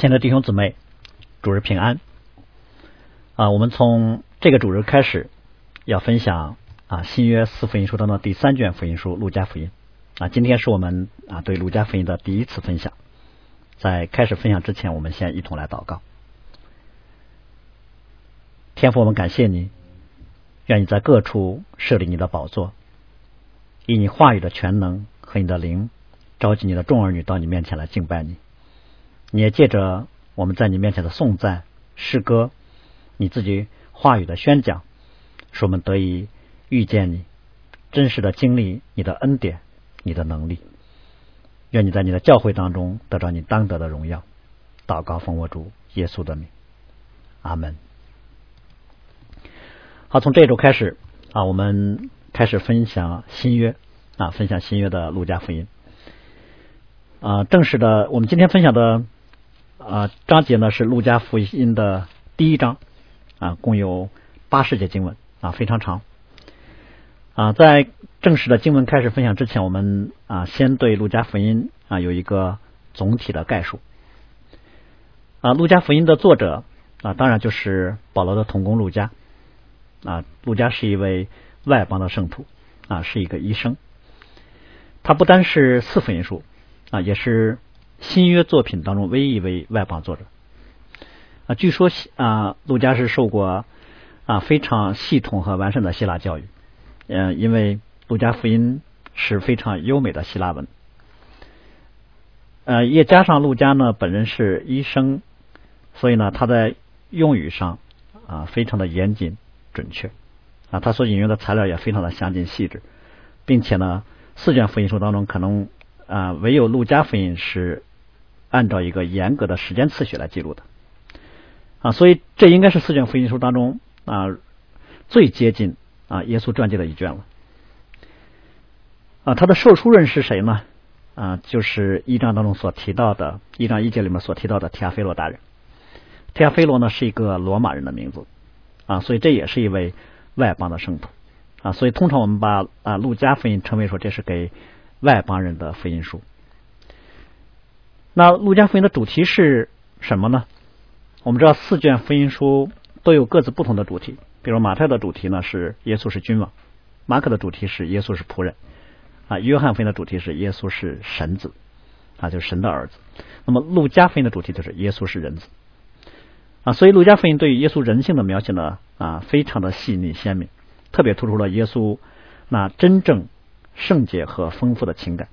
亲爱的弟兄姊妹，主日平安啊！我们从这个主日开始要分享啊新约四福音书当中第三卷福音书《路加福音》啊。今天是我们啊对《路加福音》的第一次分享。在开始分享之前，我们先一同来祷告。天父，我们感谢你，愿你在各处设立你的宝座，以你话语的全能和你的灵，召集你的众儿女到你面前来敬拜你。你也借着我们在你面前的颂赞、诗歌，你自己话语的宣讲，使我们得以遇见你，真实的经历你的恩典、你的能力。愿你在你的教会当中得到你当得的荣耀。祷告奉我主耶稣的名，阿门。好，从这周开始啊，我们开始分享新约啊，分享新约的路加福音啊，正式的，我们今天分享的。啊，章节呢是路加福音的第一章啊，共有八十节经文啊，非常长啊。在正式的经文开始分享之前，我们啊先对路加福音啊有一个总体的概述啊。路加福音的作者啊，当然就是保罗的同工路加啊。路加是一位外邦的圣徒啊，是一个医生。他不单是四福音书啊，也是。新约作品当中唯一一位外邦作者。啊，据说啊，陆家是受过啊非常系统和完善的希腊教育，嗯，因为路加福音是非常优美的希腊文，呃，也加上陆家呢本人是医生，所以呢他在用语上啊非常的严谨准确。啊，他所引用的材料也非常的详尽细致，并且呢四卷福音书当中可能啊唯有路加福音是。按照一个严格的时间次序来记录的啊，所以这应该是四卷福音书当中啊最接近啊耶稣传记的一卷了啊。他的受书人是谁呢？啊，就是一章当中所提到的，一章一节里面所提到的提亚菲罗大人。提亚菲罗呢是一个罗马人的名字啊，所以这也是一位外邦的圣徒啊。所以通常我们把啊路加福音称为说这是给外邦人的福音书。那路加福音的主题是什么呢？我们知道四卷福音书都有各自不同的主题，比如马太的主题呢是耶稣是君王，马可的主题是耶稣是仆人，啊，约翰福音的主题是耶稣是神子，啊，就是神的儿子。那么路加福音的主题就是耶稣是人子，啊，所以路加福音对于耶稣人性的描写呢，啊，非常的细腻鲜明，特别突出了耶稣那真正圣洁和丰富的情感。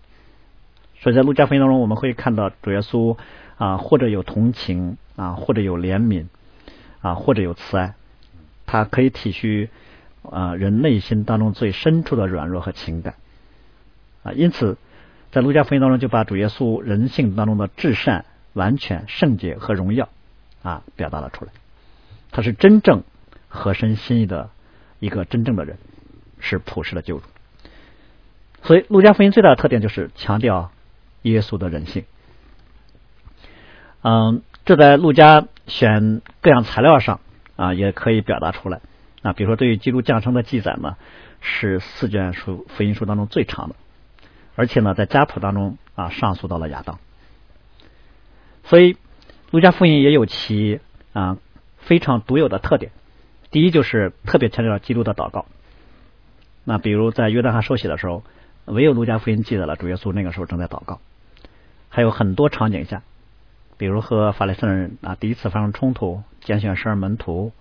所以在路加福音当中，我们会看到主耶稣啊，或者有同情啊，或者有怜悯啊，或者有慈爱，他可以体恤啊人内心当中最深处的软弱和情感啊。因此，在路加福音当中，就把主耶稣人性当中的至善、完全、圣洁和荣耀啊表达了出来。他是真正合身心意的一个真正的人，是普世的救主。所以，路加福音最大的特点就是强调。耶稣的人性，嗯，这在路加选各样材料上啊，也可以表达出来啊。比如说，对于基督降生的记载呢，是四卷书福音书当中最长的，而且呢，在家谱当中啊，上溯到了亚当。所以，路加福音也有其啊非常独有的特点。第一，就是特别强调基督的祷告。那比如在约旦河受洗的时候，唯有路加福音记载了主耶稣那个时候正在祷告。还有很多场景下，比如和法利赛人啊第一次发生冲突，拣选十二门徒，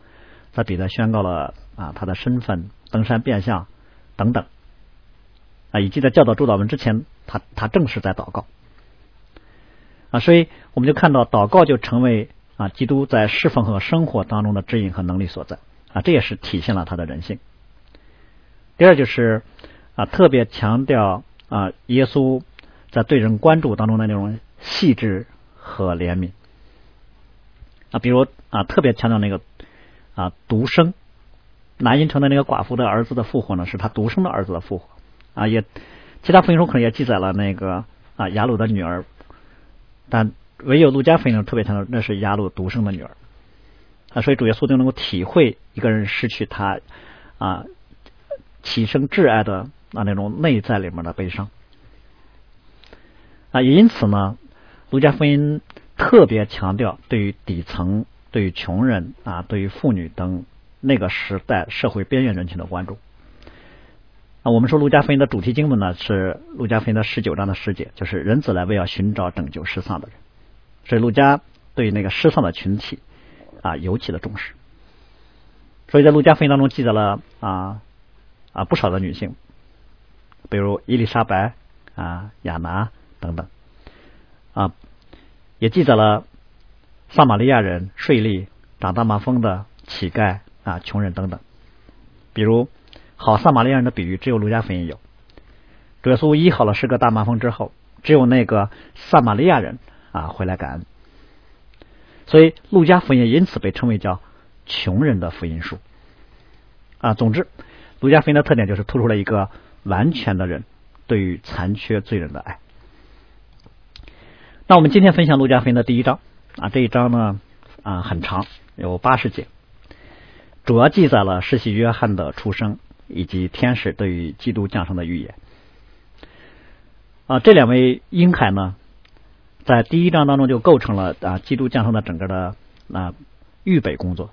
在彼得宣告了啊他的身份，登山变相等等啊，以及在教导主祷文之前，他他正是在祷告啊，所以我们就看到祷告就成为啊基督在侍奉和生活当中的指引和能力所在啊，这也是体现了他的人性。第二就是啊特别强调啊耶稣。在对人关注当中的那种细致和怜悯啊，比如啊，特别强调那个啊独生南阴城的那个寡妇的儿子的复活呢，是他独生的儿子的复活啊。也其他福音书可能也记载了那个啊雅鲁的女儿，但唯有路加福音特别强调那是雅鲁独生的女儿啊。所以主耶稣就能够体会一个人失去他啊起生挚爱的啊那种内在里面的悲伤。啊，因此呢，路加福音特别强调对于底层、对于穷人啊、对于妇女等那个时代社会边缘人群的关注。啊，我们说《路加福音》的主题经文呢是《路加福音》的十九章的十节，就是人子来为要寻找拯救失丧的人，所以路加对那个失丧的群体啊尤其的重视。所以在《路加福音》当中记载了啊啊不少的女性，比如伊丽莎白啊、亚拿等等啊，也记载了撒玛利亚人、税吏、长大麻风的乞丐啊、穷人等等，比如。好撒玛利亚人的比喻只有路加福音有。主耶稣医好了十个大麻风之后，只有那个撒玛利亚人啊回来感恩。所以路加福音因此被称为叫穷人的福音书啊。总之，路加福音的特点就是突出了一个完全的人对于残缺罪人的爱。那我们今天分享路加福音的第一章啊，这一章呢啊很长，有八十节，主要记载了世袭约翰的出生。以及天使对于基督降生的预言啊，这两位婴孩呢，在第一章当中就构成了啊基督降生的整个的啊预备工作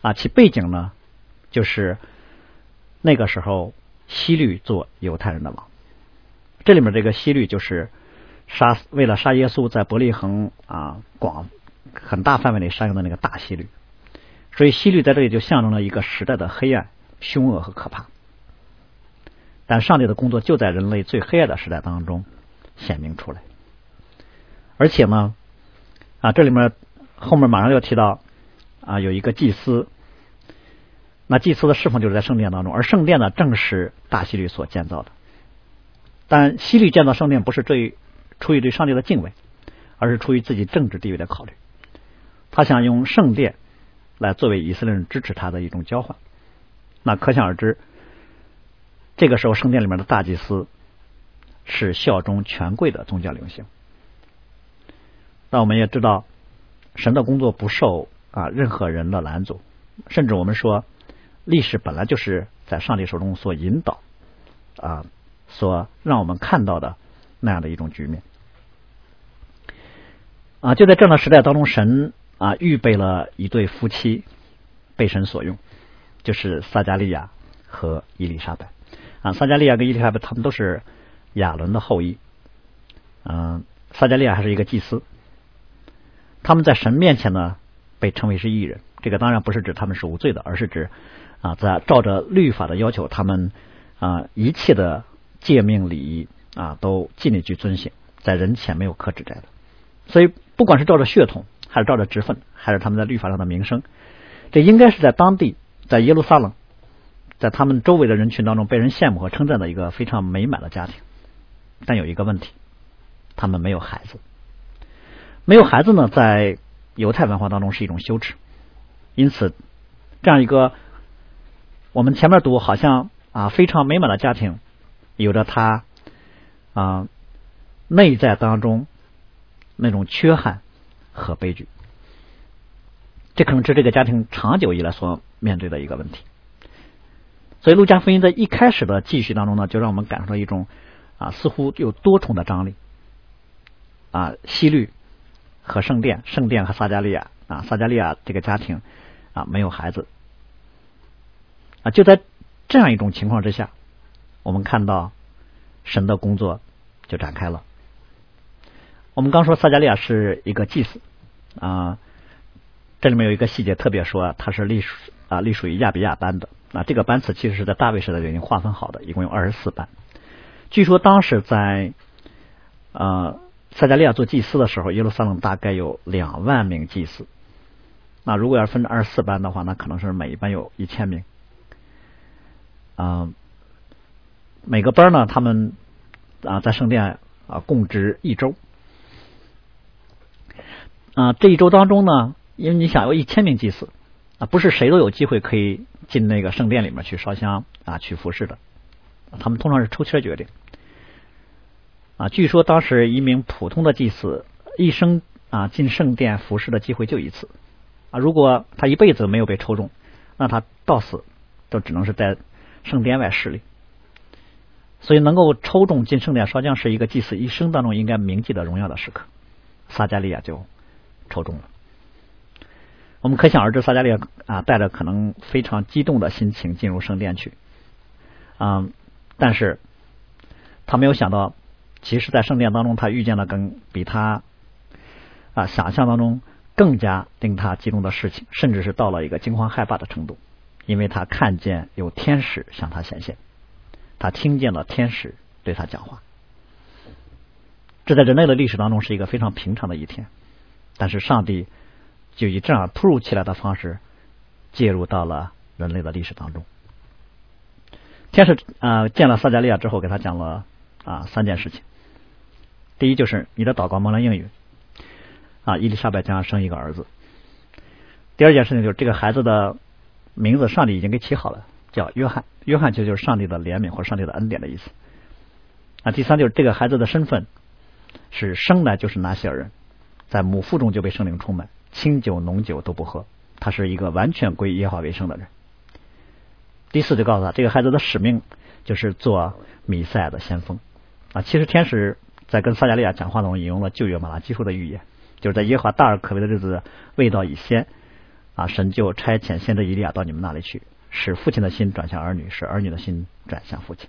啊，其背景呢就是那个时候希律做犹太人的王，这里面这个希律就是杀为了杀耶稣在伯利恒啊广很大范围内杀用的那个大希律，所以希律在这里就象征了一个时代的黑暗。凶恶和可怕，但上帝的工作就在人类最黑暗的时代当中显明出来。而且呢，啊，这里面后面马上要提到啊，有一个祭司，那祭司的侍奉就是在圣殿当中，而圣殿呢正是大希律所建造的。但希律建造圣殿不是对出于对上帝的敬畏，而是出于自己政治地位的考虑。他想用圣殿来作为以色列人支持他的一种交换。那可想而知，这个时候圣殿里面的大祭司是效忠权贵的宗教领袖。那我们也知道，神的工作不受啊任何人的拦阻，甚至我们说，历史本来就是在上帝手中所引导啊，所让我们看到的那样的一种局面啊。就在这样的时代当中，神啊预备了一对夫妻被神所用。就是撒加利亚和伊丽莎白啊，撒加利亚跟伊丽莎白他们都是亚伦的后裔。嗯，撒加利亚还是一个祭司，他们在神面前呢被称为是义人。这个当然不是指他们是无罪的，而是指啊，在照着律法的要求，他们啊一切的诫命礼仪啊都尽力去遵行，在人前没有可指摘的。所以，不管是照着血统，还是照着职分，还是他们在律法上的名声，这应该是在当地。在耶路撒冷，在他们周围的人群当中，被人羡慕和称赞的一个非常美满的家庭。但有一个问题，他们没有孩子。没有孩子呢，在犹太文化当中是一种羞耻。因此，这样一个我们前面读好像啊非常美满的家庭，有着他啊内在当中那种缺憾和悲剧。这可能是这个家庭长久以来所。面对的一个问题，所以路加福音在一开始的记叙当中呢，就让我们感受到一种啊，似乎有多重的张力啊，西律和圣殿，圣殿和撒加利亚啊，撒加利亚这个家庭啊没有孩子啊，就在这样一种情况之下，我们看到神的工作就展开了。我们刚说撒加利亚是一个祭司啊，这里面有一个细节特别说，他是隶属。啊，隶属于亚比亚班的啊，这个班次其实是在大卫时代就已经划分好的，一共有二十四班。据说当时在呃塞加利亚做祭司的时候，耶路撒冷大概有两万名祭司。那如果要是分二十四班的话，那可能是每一班有一千名。啊，每个班呢，他们啊在圣殿啊供职一周。啊，这一周当中呢，因为你想有一千名祭司。啊，不是谁都有机会可以进那个圣殿里面去烧香啊，去服侍的。他们通常是抽签决定。啊，据说当时一名普通的祭司一生啊进圣殿服侍的机会就一次。啊，如果他一辈子没有被抽中，那他到死都只能是在圣殿外侍立。所以能够抽中进圣殿烧香是一个祭司一生当中应该铭记的荣耀的时刻。撒加利亚就抽中了。我们可想而知，撒加利亚啊带着可能非常激动的心情进入圣殿去，嗯，但是他没有想到，其实，在圣殿当中，他遇见了跟比他啊想象当中更加令他激动的事情，甚至是到了一个惊慌害怕的程度，因为他看见有天使向他显现，他听见了天使对他讲话。这在人类的历史当中是一个非常平常的一天，但是上帝。就以这样突如其来的方式介入到了人类的历史当中。天使啊见了撒加利亚之后，给他讲了啊三件事情。第一就是你的祷告蒙了应允啊，伊丽莎白将要生一个儿子。第二件事情就是这个孩子的名字上帝已经给起好了，叫约翰。约翰其实就是上帝的怜悯或上帝的恩典的意思。啊，第三就是这个孩子的身份是生来就是拿西尔人，在母腹中就被圣灵充满。清酒浓酒都不喝，他是一个完全归耶和华为圣的人。第四就告诉他，这个孩子的使命就是做弥赛亚的先锋啊。其实天使在跟撒加利亚讲话中引用了旧约马拉基书的预言，就是在耶和华大而可畏的日子未到以先啊，神就差遣先知以利亚到你们那里去，使父亲的心转向儿女，使儿女的心转向父亲。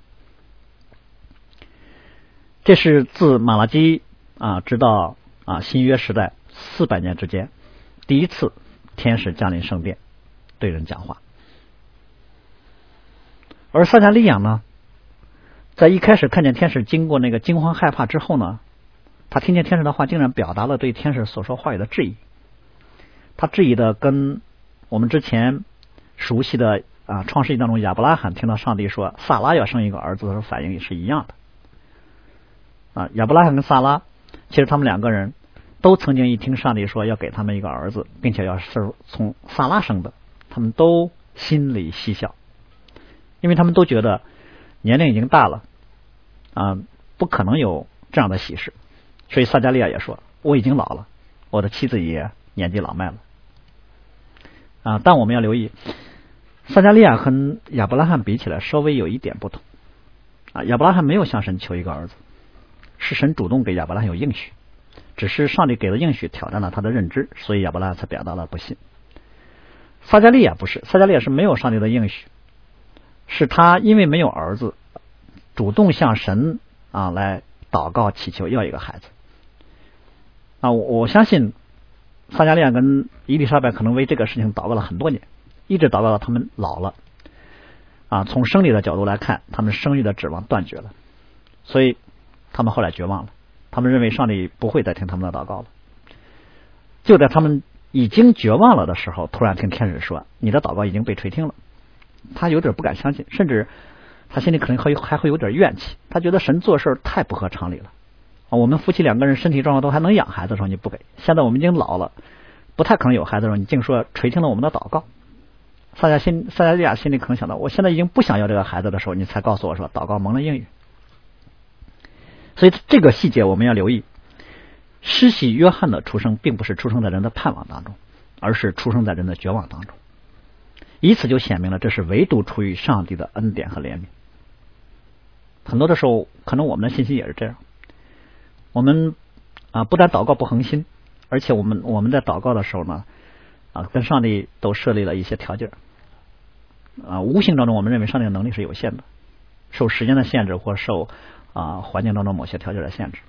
这是自马拉基啊，直到啊新约时代四百年之间。第一次，天使降临圣殿，对人讲话。而撒加利亚呢，在一开始看见天使经过那个惊慌害怕之后呢，他听见天使的话，竟然表达了对天使所说话语的质疑。他质疑的跟我们之前熟悉的啊创世纪当中亚伯拉罕听到上帝说萨拉要生一个儿子的时候反应也是一样的。啊，亚伯拉罕跟萨拉，其实他们两个人。都曾经一听上帝说要给他们一个儿子，并且要是从萨拉生的，他们都心里嬉笑，因为他们都觉得年龄已经大了啊，不可能有这样的喜事。所以撒加利亚也说：“我已经老了，我的妻子也年纪老迈了。”啊，但我们要留意，撒加利亚和亚伯拉罕比起来稍微有一点不同啊。亚伯拉罕没有向神求一个儿子，是神主动给亚伯拉罕有应许。只是上帝给的应许挑战了他的认知，所以亚伯拉罕才表达了不信。撒加利亚不是，撒加利亚是没有上帝的应许，是他因为没有儿子，主动向神啊来祷告祈求要一个孩子。啊，我相信撒加利亚跟伊丽莎白可能为这个事情祷告了很多年，一直祷告到他们老了。啊，从生理的角度来看，他们生育的指望断绝了，所以他们后来绝望了。他们认为上帝不会再听他们的祷告了。就在他们已经绝望了的时候，突然听天使说：“你的祷告已经被垂听了。”他有点不敢相信，甚至他心里可能会还会有点怨气。他觉得神做事太不合常理了。我们夫妻两个人身体状况都还能养孩子的时候你不给，现在我们已经老了，不太可能有孩子的时候，你竟说垂听了我们的祷告。萨迦心萨迦利亚心里可能想到：我现在已经不想要这个孩子的时候，你才告诉我说祷告蒙了应允。所以这个细节我们要留意。施洗约翰的出生，并不是出生在人的盼望当中，而是出生在人的绝望当中。以此就显明了，这是唯独出于上帝的恩典和怜悯。很多的时候，可能我们的信心也是这样。我们啊，不但祷告不恒心，而且我们我们在祷告的时候呢，啊，跟上帝都设立了一些条件。啊，无形当中，我们认为上帝的能力是有限的，受时间的限制，或受。啊，环境当中某些条件的限制，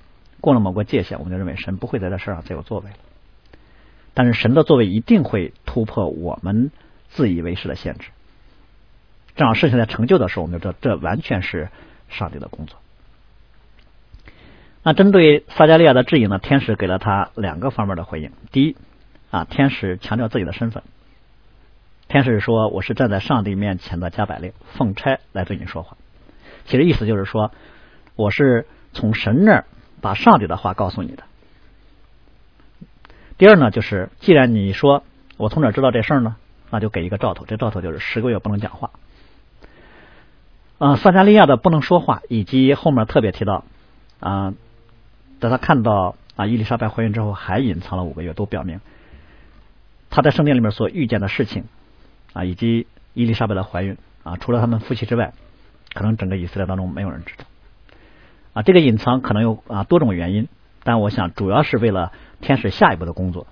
过了某个界限，我们就认为神不会在这事上再有作为。但是神的作为一定会突破我们自以为是的限制。这样事情在成就的时候，我们就知道这完全是上帝的工作。那针对撒加利亚的质疑呢，天使给了他两个方面的回应。第一，啊，天使强调自己的身份。天使说：“我是站在上帝面前的加百列，奉差来对你说话。”其实意思就是说。我是从神那儿把上帝的话告诉你的。第二呢，就是既然你说我从哪知道这事儿呢，那就给一个兆头。这兆头就是十个月不能讲话。啊，撒加利亚的不能说话，以及后面特别提到啊，在他看到啊伊丽莎白怀孕之后，还隐藏了五个月，都表明他在圣殿里面所遇见的事情啊，以及伊丽莎白的怀孕啊，除了他们夫妻之外，可能整个以色列当中没有人知道。啊，这个隐藏可能有啊多种原因，但我想主要是为了天使下一步的工作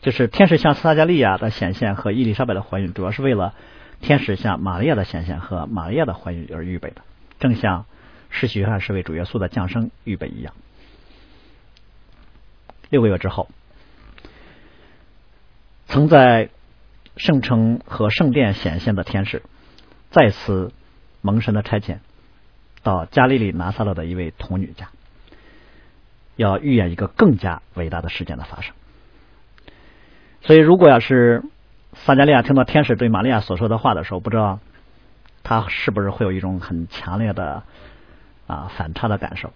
就是天使向撒加利亚的显现和伊丽莎白的怀孕，主要是为了天使向玛利亚的显现和玛利亚的怀孕而预备的，正像世袭约翰是为主耶稣的降生预备一样。六个月之后，曾在圣城和圣殿显现的天使，再次蒙神的差遣，到加利利拿撒勒的一位童女家，要预言一个更加伟大的事件的发生。所以，如果要是撒加利亚听到天使对玛利亚所说的话的时候，不知道他是不是会有一种很强烈的啊反差的感受？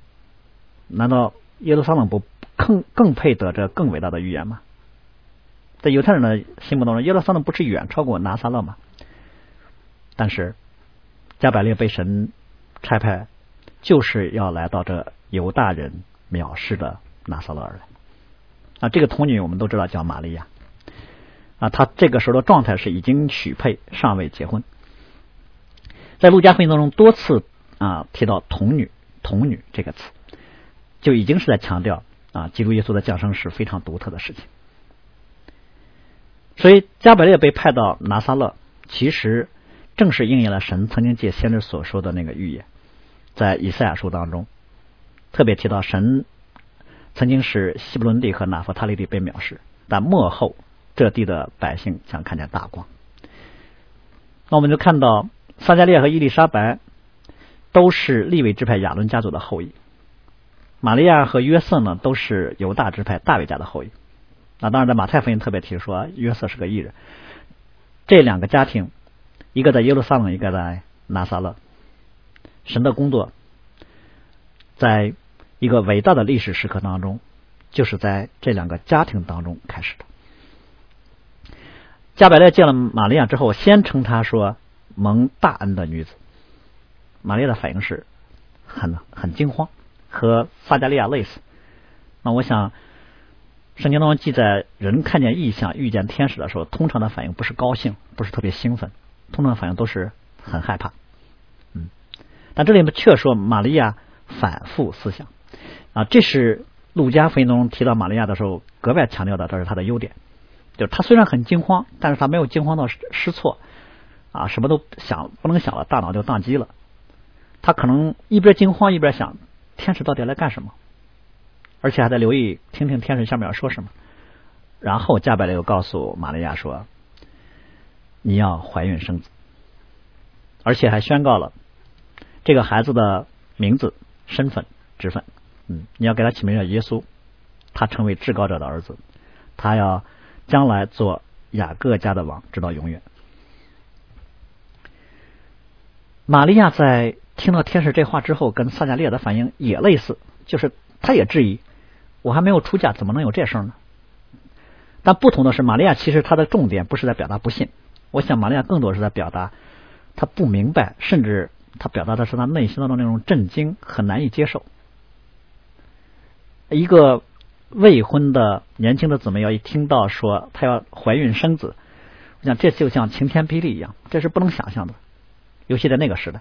难道耶路撒冷不更更配得这更伟大的预言吗？在犹太人的心目当中，耶路撒冷不是远超过拿撒勒吗？但是加百列被神差派，就是要来到这犹大人藐视的拿撒勒而来。啊，这个童女我们都知道叫玛利亚。啊，他这个时候的状态是已经许配，尚未结婚。在路加福音当中多次啊提到“童女”“童女”这个词，就已经是在强调啊，基督耶稣的降生是非常独特的事情。所以加百列被派到拿撒勒，其实正是应验了神曾经借先知所说的那个预言，在以赛亚书当中特别提到，神曾经使西布伦地和拿弗他利地被藐视，但末后。这地的百姓将看见大光。那我们就看到撒加利亚和伊丽莎白都是利未支派亚伦家族的后裔，玛利亚和约瑟呢都是犹大支派大卫家的后裔。那当然，在马太福音特别提说约瑟是个异人。这两个家庭，一个在耶路撒冷，一个在拿撒勒。神的工作，在一个伟大的历史时刻当中，就是在这两个家庭当中开始的。加百列见了玛利亚之后，先称她说蒙大恩的女子。玛利亚的反应是很很惊慌，和撒加利亚类似。那我想，圣经当中记载，人看见异象、遇见天使的时候，通常的反应不是高兴，不是特别兴奋，通常的反应都是很害怕。那，这里面却说玛利亚反复思想啊，这是路加福音中提到玛利亚的时候格外强调的，这是她的优点。就是他虽然很惊慌，但是他没有惊慌到失措啊，什么都想不能想了，大脑就宕机了。他可能一边惊慌一边想，天使到底来干什么？而且还在留意听听天使下面要说什么。然后加百列又告诉玛利亚说：“你要怀孕生子，而且还宣告了这个孩子的名字、身份、职分。嗯，你要给他起名叫耶稣，他成为至高者的儿子，他要。”将来做雅各家的王，直到永远。玛利亚在听到天使这话之后，跟撒加利亚的反应也类似，就是他也质疑：我还没有出嫁，怎么能有这事儿呢？但不同的是，玛利亚其实她的重点不是在表达不信，我想玛利亚更多是在表达她不明白，甚至他表达的是他内心当中那种震惊，很难以接受一个。未婚的年轻的姊妹要一听到说她要怀孕生子，我想这就像晴天霹雳一样，这是不能想象的，尤其在那个时代。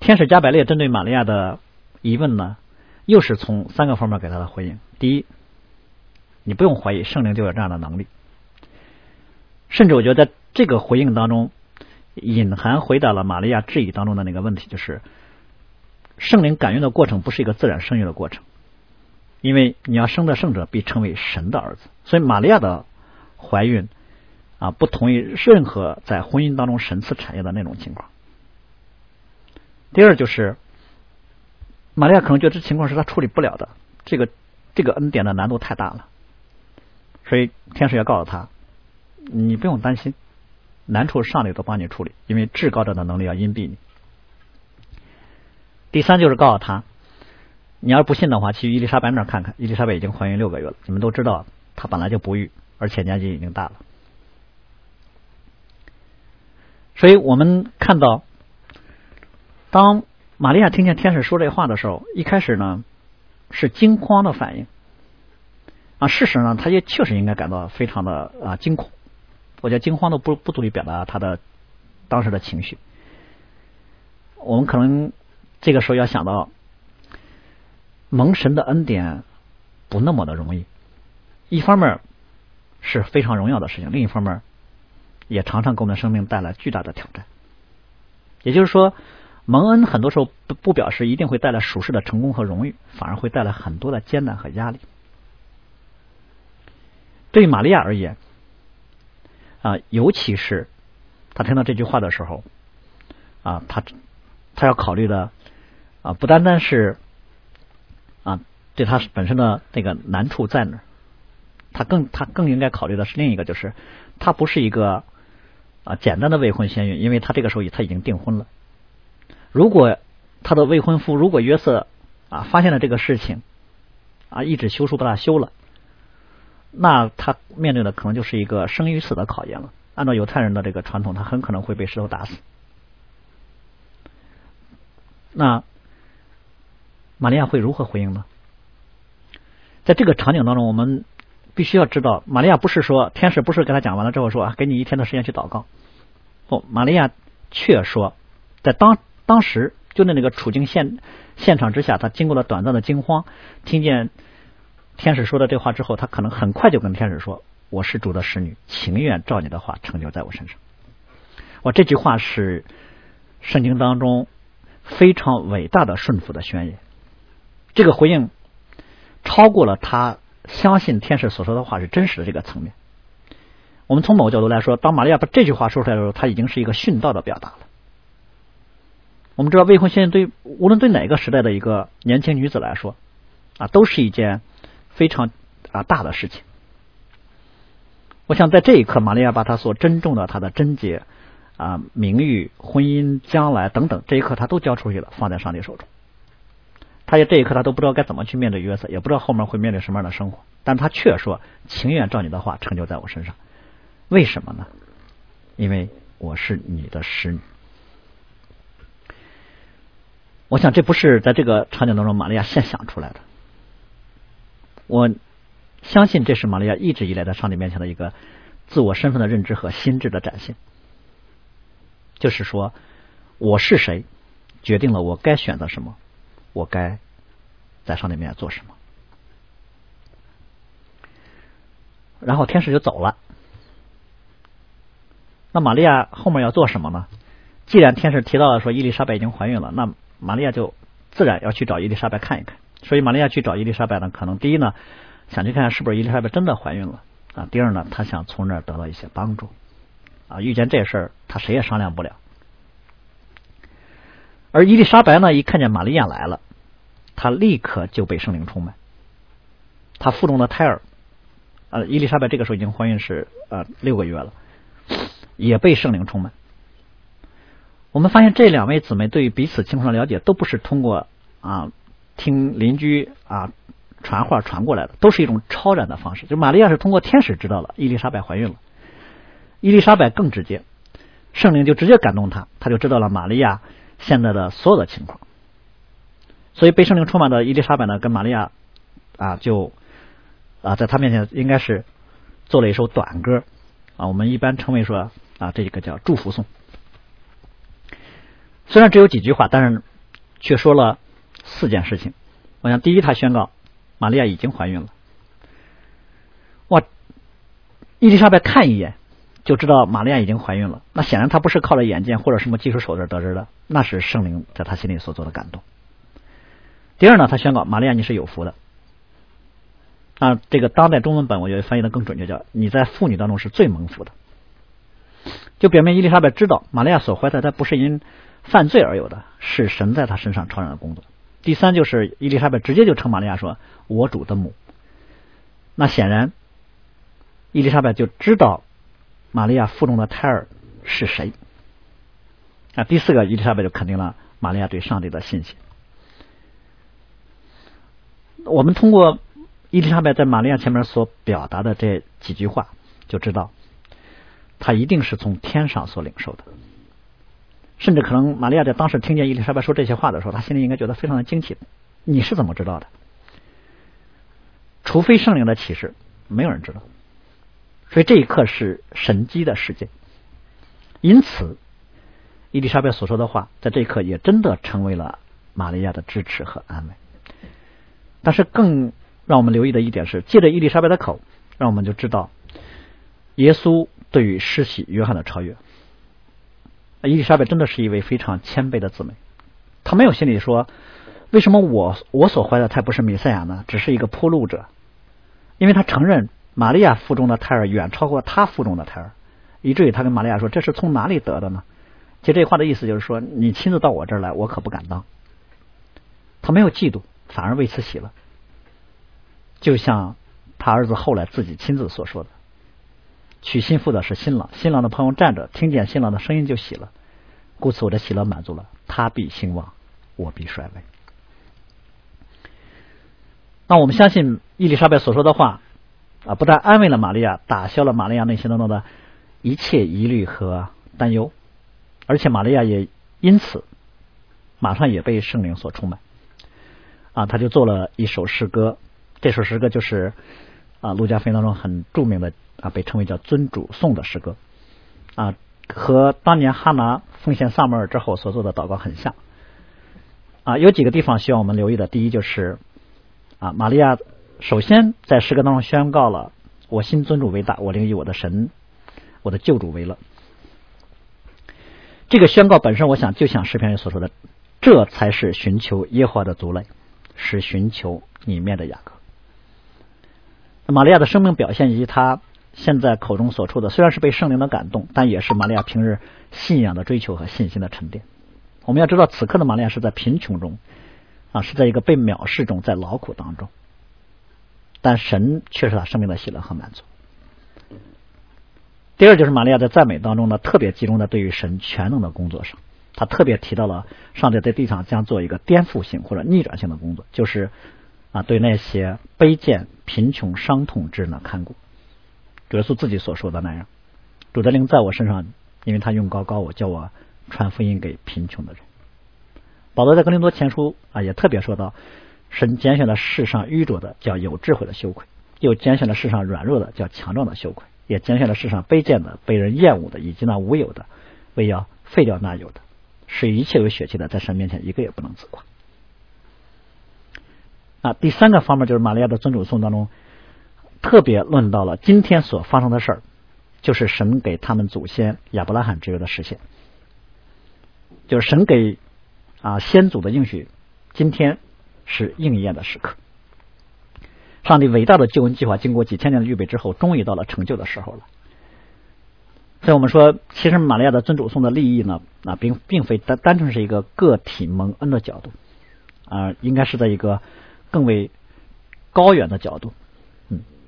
天使加百列针对玛利亚的疑问呢，又是从三个方面给他的回应：第一，你不用怀疑，圣灵就有这样的能力。甚至我觉得在这个回应当中，隐含回答了玛利亚质疑当中的那个问题，就是圣灵感孕的过程不是一个自然生育的过程。因为你要生的圣者必称为神的儿子，所以玛利亚的怀孕啊，不同于任何在婚姻当中神赐产业的那种情况。第二就是，玛利亚可能觉得这情况是他处理不了的，这个这个恩典的难度太大了，所以天使要告诉他，你不用担心，难处上帝都帮你处理，因为至高者的能力要荫庇你。第三就是告诉他。你要是不信的话，去伊丽莎白那看看。伊丽莎白已经怀孕六个月了，你们都知道，她本来就不育，而且年纪已经大了。所以我们看到，当玛利亚听见天使说这话的时候，一开始呢是惊慌的反应啊。事实上，她也确实应该感到非常的啊惊恐。我觉得惊慌都不不足以表达他的当时的情绪。我们可能这个时候要想到。蒙神的恩典不那么的容易，一方面是非常荣耀的事情，另一方面也常常给我们的生命带来巨大的挑战。也就是说，蒙恩很多时候不不表示一定会带来属世的成功和荣誉，反而会带来很多的艰难和压力。对玛利亚而言，啊，尤其是他听到这句话的时候，啊，他他要考虑的啊，不单单是啊，对他本身的那个难处在哪，他更他更应该考虑的是另一个，就是他不是一个啊简单的未婚先孕，因为他这个时候他已经订婚了。如果他的未婚夫如果约瑟啊发现了这个事情啊，一纸休书把他休了。那他面对的可能就是一个生与死的考验了。按照犹太人的这个传统，他很可能会被石头打死。那玛利亚会如何回应呢？在这个场景当中，我们必须要知道，玛利亚不是说天使不是跟他讲完了之后说啊，给你一天的时间去祷告。不，玛利亚却说，在当当时就在那个处境现现场之下，他经过了短暂的惊慌，听见。天使说的这话之后，他可能很快就跟天使说：“我是主的使女，情愿照你的话成就在我身上。”我这句话是圣经当中非常伟大的顺服的宣言。这个回应超过了他相信天使所说的话是真实的这个层面。我们从某个角度来说，当玛利亚把这句话说出来的时候，他已经是一个殉道的表达了。我们知道，未婚先孕对无论对哪个时代的一个年轻女子来说啊，都是一件。非常啊大的事情，我想在这一刻，玛利亚把她所珍重的她的贞洁啊、名誉、婚姻、将来等等，这一刻她都交出去了，放在上帝手中。他也这一刻他都不知道该怎么去面对约瑟，也不知道后面会面对什么样的生活，但他却说：“情愿照你的话成就在我身上。”为什么呢？因为我是你的使女。我想这不是在这个场景当中玛利亚现想出来的。我相信这是玛利亚一直以来在上帝面前的一个自我身份的认知和心智的展现，就是说我是谁，决定了我该选择什么，我该在上帝面前做什么。然后天使就走了。那玛利亚后面要做什么呢？既然天使提到了说伊丽莎白已经怀孕了，那玛利亚就自然要去找伊丽莎白看一看。所以玛利亚去找伊丽莎白呢，可能第一呢，想去看看是不是伊丽莎白真的怀孕了啊；第二呢，她想从那儿得到一些帮助啊。遇见这事儿，她谁也商量不了。而伊丽莎白呢，一看见玛利亚来了，她立刻就被圣灵充满。她腹中的胎儿，呃，伊丽莎白这个时候已经怀孕是呃六个月了，也被圣灵充满。我们发现这两位姊妹对于彼此情况的了解，都不是通过啊。听邻居啊传话传过来的，都是一种超然的方式。就玛利亚是通过天使知道了伊丽莎白怀孕了，伊丽莎白更直接，圣灵就直接感动她，她就知道了玛利亚现在的所有的情况。所以被圣灵充满的伊丽莎白呢，跟玛利亚啊就啊在她面前应该是做了一首短歌啊，我们一般称为说啊这个叫祝福颂。虽然只有几句话，但是却说了。四件事情，我想第一，他宣告玛利亚已经怀孕了。哇，伊丽莎白看一眼就知道玛利亚已经怀孕了。那显然他不是靠着眼见或者什么技术手段得知的，那是圣灵在他心里所做的感动。第二呢，他宣告玛利亚你是有福的。啊，这个当代中文本我觉得翻译的更准确，叫你在妇女当中是最蒙福的。就表明伊丽莎白知道玛利亚所怀的，她不是因犯罪而有的，是神在她身上超然的工作。第三就是伊丽莎白直接就称玛利亚说：“我主的母。”那显然，伊丽莎白就知道玛利亚腹中的胎儿是谁。啊，第四个，伊丽莎白就肯定了玛利亚对上帝的信心。我们通过伊丽莎白在玛利亚前面所表达的这几句话，就知道她一定是从天上所领受的。甚至可能，玛利亚在当时听见伊丽莎白说这些话的时候，她心里应该觉得非常的惊奇。你是怎么知道的？除非圣灵的启示，没有人知道。所以这一刻是神机的事件。因此，伊丽莎白所说的话，在这一刻也真的成为了玛利亚的支持和安慰。但是，更让我们留意的一点是，借着伊丽莎白的口，让我们就知道耶稣对于施洗约翰的超越。伊丽莎白真的是一位非常谦卑的姊妹，她没有心里说，为什么我我所怀的胎不是弥赛亚呢？只是一个铺路者，因为她承认玛利亚腹中的胎儿远超过她腹中的胎儿，以至于她跟玛利亚说：“这是从哪里得的呢？”其实这话的意思就是说，你亲自到我这儿来，我可不敢当。他没有嫉妒，反而为此喜了，就像他儿子后来自己亲自所说的。娶新妇的是新郎，新郎的朋友站着，听见新郎的声音就喜了，故此我的喜乐满足了，他必兴旺，我必衰微。那我们相信伊丽莎白所说的话啊，不但安慰了玛利亚，打消了玛利亚内心当中的一切疑虑和担忧，而且玛利亚也因此马上也被圣灵所充满啊，他就做了一首诗歌，这首诗歌就是啊，路加福音当中很著名的。啊，被称为叫尊主颂的诗歌啊，和当年哈拿奉献萨摩尔之后所做的祷告很像啊。有几个地方需要我们留意的，第一就是啊，玛利亚首先在诗歌当中宣告了“我心尊主为大，我灵以我的神，我的救主为乐”。这个宣告本身，我想就像诗篇里所说的，这才是寻求耶和华的族类，是寻求里面的雅各。玛利亚的生命表现以及他。现在口中所出的虽然是被圣灵的感动，但也是玛利亚平日信仰的追求和信心的沉淀。我们要知道，此刻的玛利亚是在贫穷中啊，是在一个被藐视中，在劳苦当中，但神却是他生命的喜乐和满足。第二就是玛利亚在赞美当中呢，特别集中在对于神全能的工作上，他特别提到了上帝在地上将做一个颠覆性或者逆转性的工作，就是啊，对那些卑贱、贫穷、伤痛之人的看顾。主耶稣自己所说的那样，主的灵在我身上，因为他用高高我，叫我传福音给贫穷的人。保罗在格林多前书啊，也特别说到，神拣选了世上愚拙的，叫有智慧的羞愧；又拣选了世上软弱的，叫强壮的羞愧；也拣选了世上卑贱的、被人厌恶的，以及那无有的，为要废掉那有的，使一切有血气的，在神面前一个也不能自夸。啊，第三个方面就是玛利亚的尊主颂当中。特别论到了今天所发生的事儿，就是神给他们祖先亚伯拉罕之约的实现，就是神给啊先祖的应许，今天是应验的时刻。上帝伟大的救恩计划经过几千年的预备之后，终于到了成就的时候了。所以我们说，其实玛利亚的尊主颂的利益呢，啊，并并非单单纯是一个个体蒙恩的角度啊，应该是在一个更为高远的角度。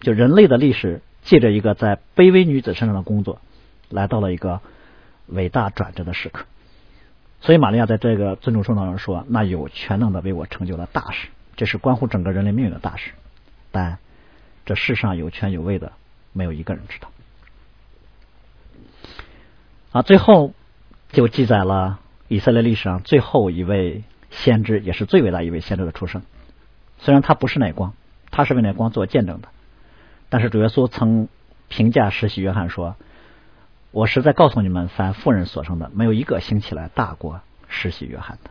就人类的历史，借着一个在卑微女子身上的工作，来到了一个伟大转折的时刻。所以，玛利亚在这个尊主颂当中说：“那有全能的为我成就了大事，这是关乎整个人类命运的大事。但这世上有权有位的，没有一个人知道。”啊，最后就记载了以色列历史上最后一位先知，也是最伟大一位先知的出生。虽然他不是乃光，他是为乃光做见证的。但是主耶稣曾评价施洗约翰说：“我实在告诉你们，凡妇人所生的，没有一个兴起来大过施洗约翰的。”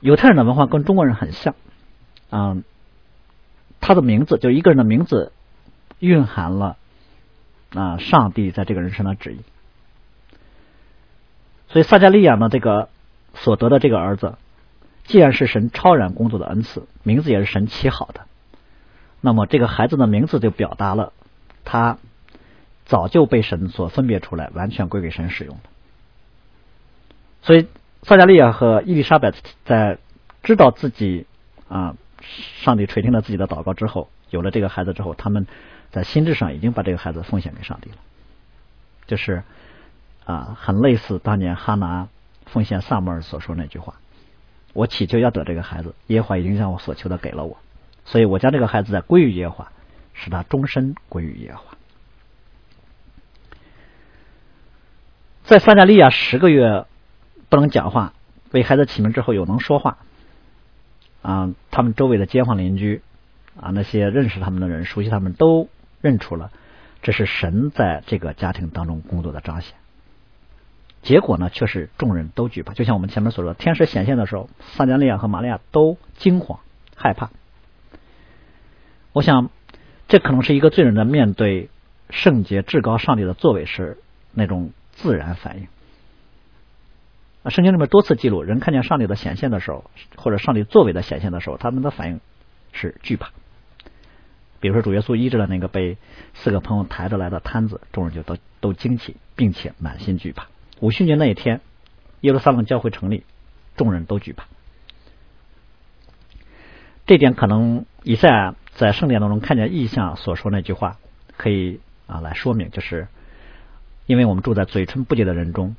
犹太人的文化跟中国人很像，嗯，他的名字就一个人的名字蕴含了啊上帝在这个人身上的旨意。所以撒加利亚呢，这个所得的这个儿子，既然是神超然工作的恩赐，名字也是神起好的。那么这个孩子的名字就表达了他早就被神所分别出来，完全归给神使用的。所以撒加利亚和伊丽莎白在知道自己啊，上帝垂听了自己的祷告之后，有了这个孩子之后，他们在心智上已经把这个孩子奉献给上帝了。就是啊，很类似当年哈拿奉献萨摩尔所说那句话：“我祈求要得这个孩子，耶和华已经将我所求的给了我。”所以我将这个孩子在归于耶和华，使他终身归于耶和华。在撒加利亚十个月不能讲话，为孩子起名之后有能说话，啊，他们周围的街坊邻居啊，那些认识他们的人、熟悉他们都认出了，这是神在这个家庭当中工作的彰显。结果呢，却是众人都惧怕，就像我们前面所说，天使显现的时候，撒加利亚和玛利亚都惊慌害怕。我想，这可能是一个罪人的面对圣洁至高上帝的作为时那种自然反应。啊，圣经里面多次记录，人看见上帝的显现的时候，或者上帝作为的显现的时候，他们的反应是惧怕。比如说，主耶稣医治了那个被四个朋友抬着来的瘫子，众人就都都惊奇，并且满心惧怕。五旬节那一天，耶路撒冷教会成立，众人都惧怕。这点可能以赛亚在圣殿当中看见异象所说那句话，可以啊来说明，就是因为我们住在嘴唇不洁的人中，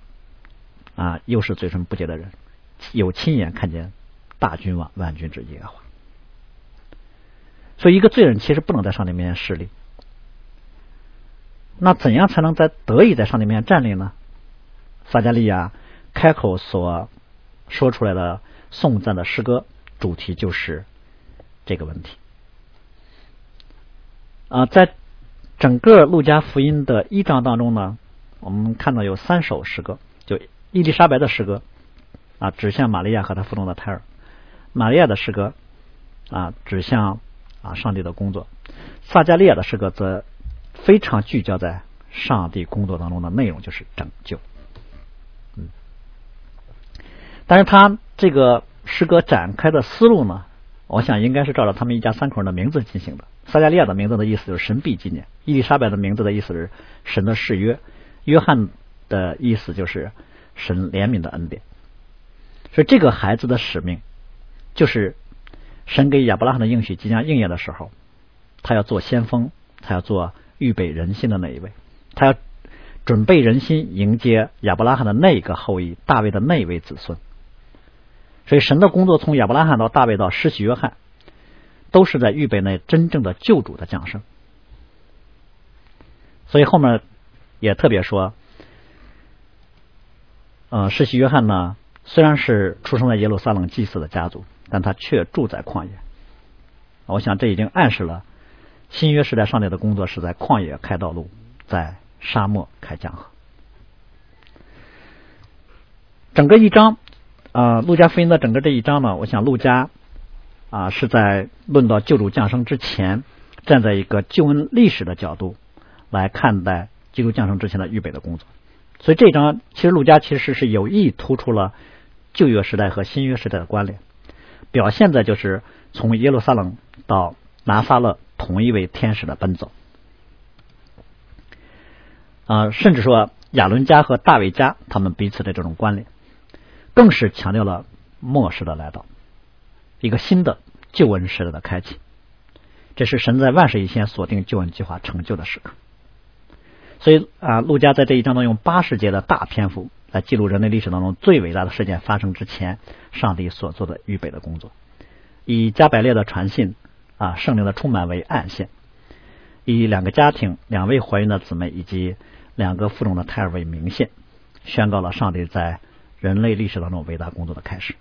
啊，又是嘴唇不洁的人，有亲眼看见大君王万军之耶和华。所以，一个罪人其实不能在上帝面前势力。那怎样才能在得以在上帝面前站立呢？撒加利亚开口所说出来的颂赞的诗歌，主题就是这个问题。啊，在整个路加福音的一章当中呢，我们看到有三首诗歌，就伊丽莎白的诗歌啊，指向玛利亚和她腹中的胎儿；玛利亚的诗歌啊，指向。啊，上帝的工作，撒加利亚的诗歌则非常聚焦在上帝工作当中的内容，就是拯救。嗯，但是他这个诗歌展开的思路呢，我想应该是照着他们一家三口人的名字进行的。撒加利亚的名字的意思就是神必纪念，伊丽莎白的名字的意思是神的誓约，约翰的意思就是神怜悯的恩典。所以这个孩子的使命就是。神给亚伯拉罕的应许即将应验的时候，他要做先锋，他要做预备人心的那一位，他要准备人心迎接亚伯拉罕的那一个后裔大卫的那一位子孙。所以，神的工作从亚伯拉罕到大卫到施洗约翰，都是在预备那真正的救主的降生。所以后面也特别说，呃，施洗约翰呢，虽然是出生在耶路撒冷祭祀的家族。但他却住在旷野，我想这已经暗示了新约时代上帝的工作是在旷野开道路，在沙漠开江河。整个一章啊，路加福音的整个这一章呢，我想路加啊是在论到救主降生之前，站在一个救恩历史的角度来看待基督降生之前的预备的工作。所以这一章其实路加其实是有意突出了旧约时代和新约时代的关联。表现在就是从耶路撒冷到拿撒勒同一位天使的奔走啊，甚至说亚伦家和大卫家他们彼此的这种关联，更是强调了末世的来到，一个新的救恩时代的开启。这是神在万事以前锁定救恩计划成就的时刻。所以啊，路加在这一章中用八十节的大篇幅。来记录人类历史当中最伟大的事件发生之前，上帝所做的预备的工作，以加百列的传信啊，圣灵的充满为暗线，以两个家庭、两位怀孕的姊妹以及两个腹中的胎儿为明线，宣告了上帝在人类历史当中伟大工作的开始。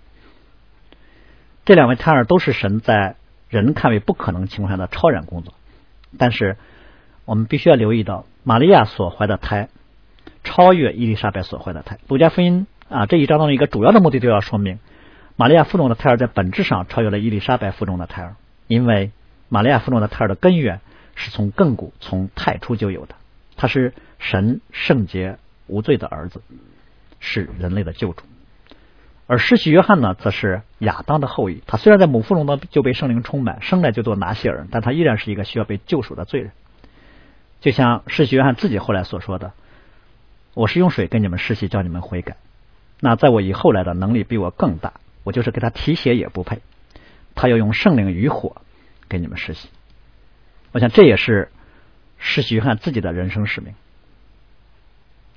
这两位胎儿都是神在人看为不可能情况下的超然工作，但是我们必须要留意到，玛利亚所怀的胎。超越伊丽莎白所怀的胎，路加福音啊这一章当中一个主要的目的就要说明，玛利亚腹中的胎儿在本质上超越了伊丽莎白腹中的胎儿，因为玛利亚腹中的胎儿的根源是从亘古从太初就有的，他是神圣洁无罪的儿子，是人类的救主，而施洗约翰呢，则是亚当的后裔，他虽然在母腹中呢就被圣灵充满，生来就做拿西尔，但他依然是一个需要被救赎的罪人，就像施洗约翰自己后来所说的。我是用水跟你们施洗，叫你们悔改。那在我以后来的能力比我更大，我就是给他提鞋也不配。他要用圣灵与火给你们施洗。我想这也是施洗约翰自己的人生使命。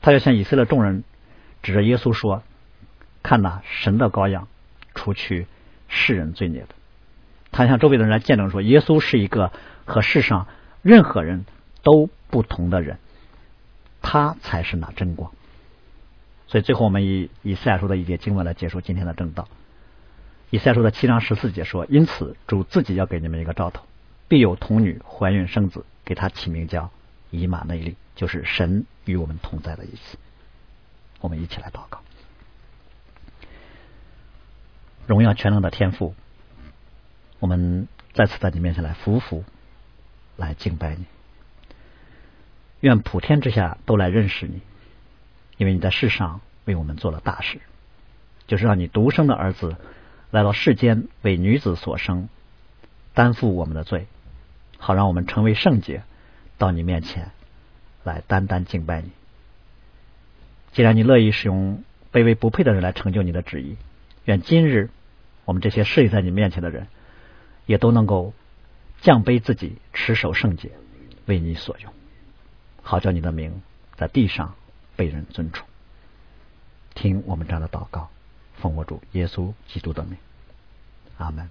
他要向以色列众人指着耶稣说：“看呐，神的羔羊，除去世人罪孽的。”他向周围的人来见证说：“耶稣是一个和世上任何人都不同的人。”他才是那真光，所以最后我们以以赛亚书的一节经文来结束今天的正道。以赛亚书的七章十四节说：“因此主自己要给你们一个兆头，必有童女怀孕生子，给他起名叫以马内利，就是神与我们同在的意思。”我们一起来祷告：荣耀全能的天赋，我们再次在你面前来服服，来敬拜你。愿普天之下都来认识你，因为你在世上为我们做了大事，就是让你独生的儿子来到世间为女子所生，担负我们的罪，好让我们成为圣洁，到你面前来单单敬拜你。既然你乐意使用卑微不配的人来成就你的旨意，愿今日我们这些侍立在你面前的人，也都能够降卑自己，持守圣洁，为你所用。好叫你的名在地上被人尊崇。听我们这样的祷告，奉我主耶稣基督的名，阿门。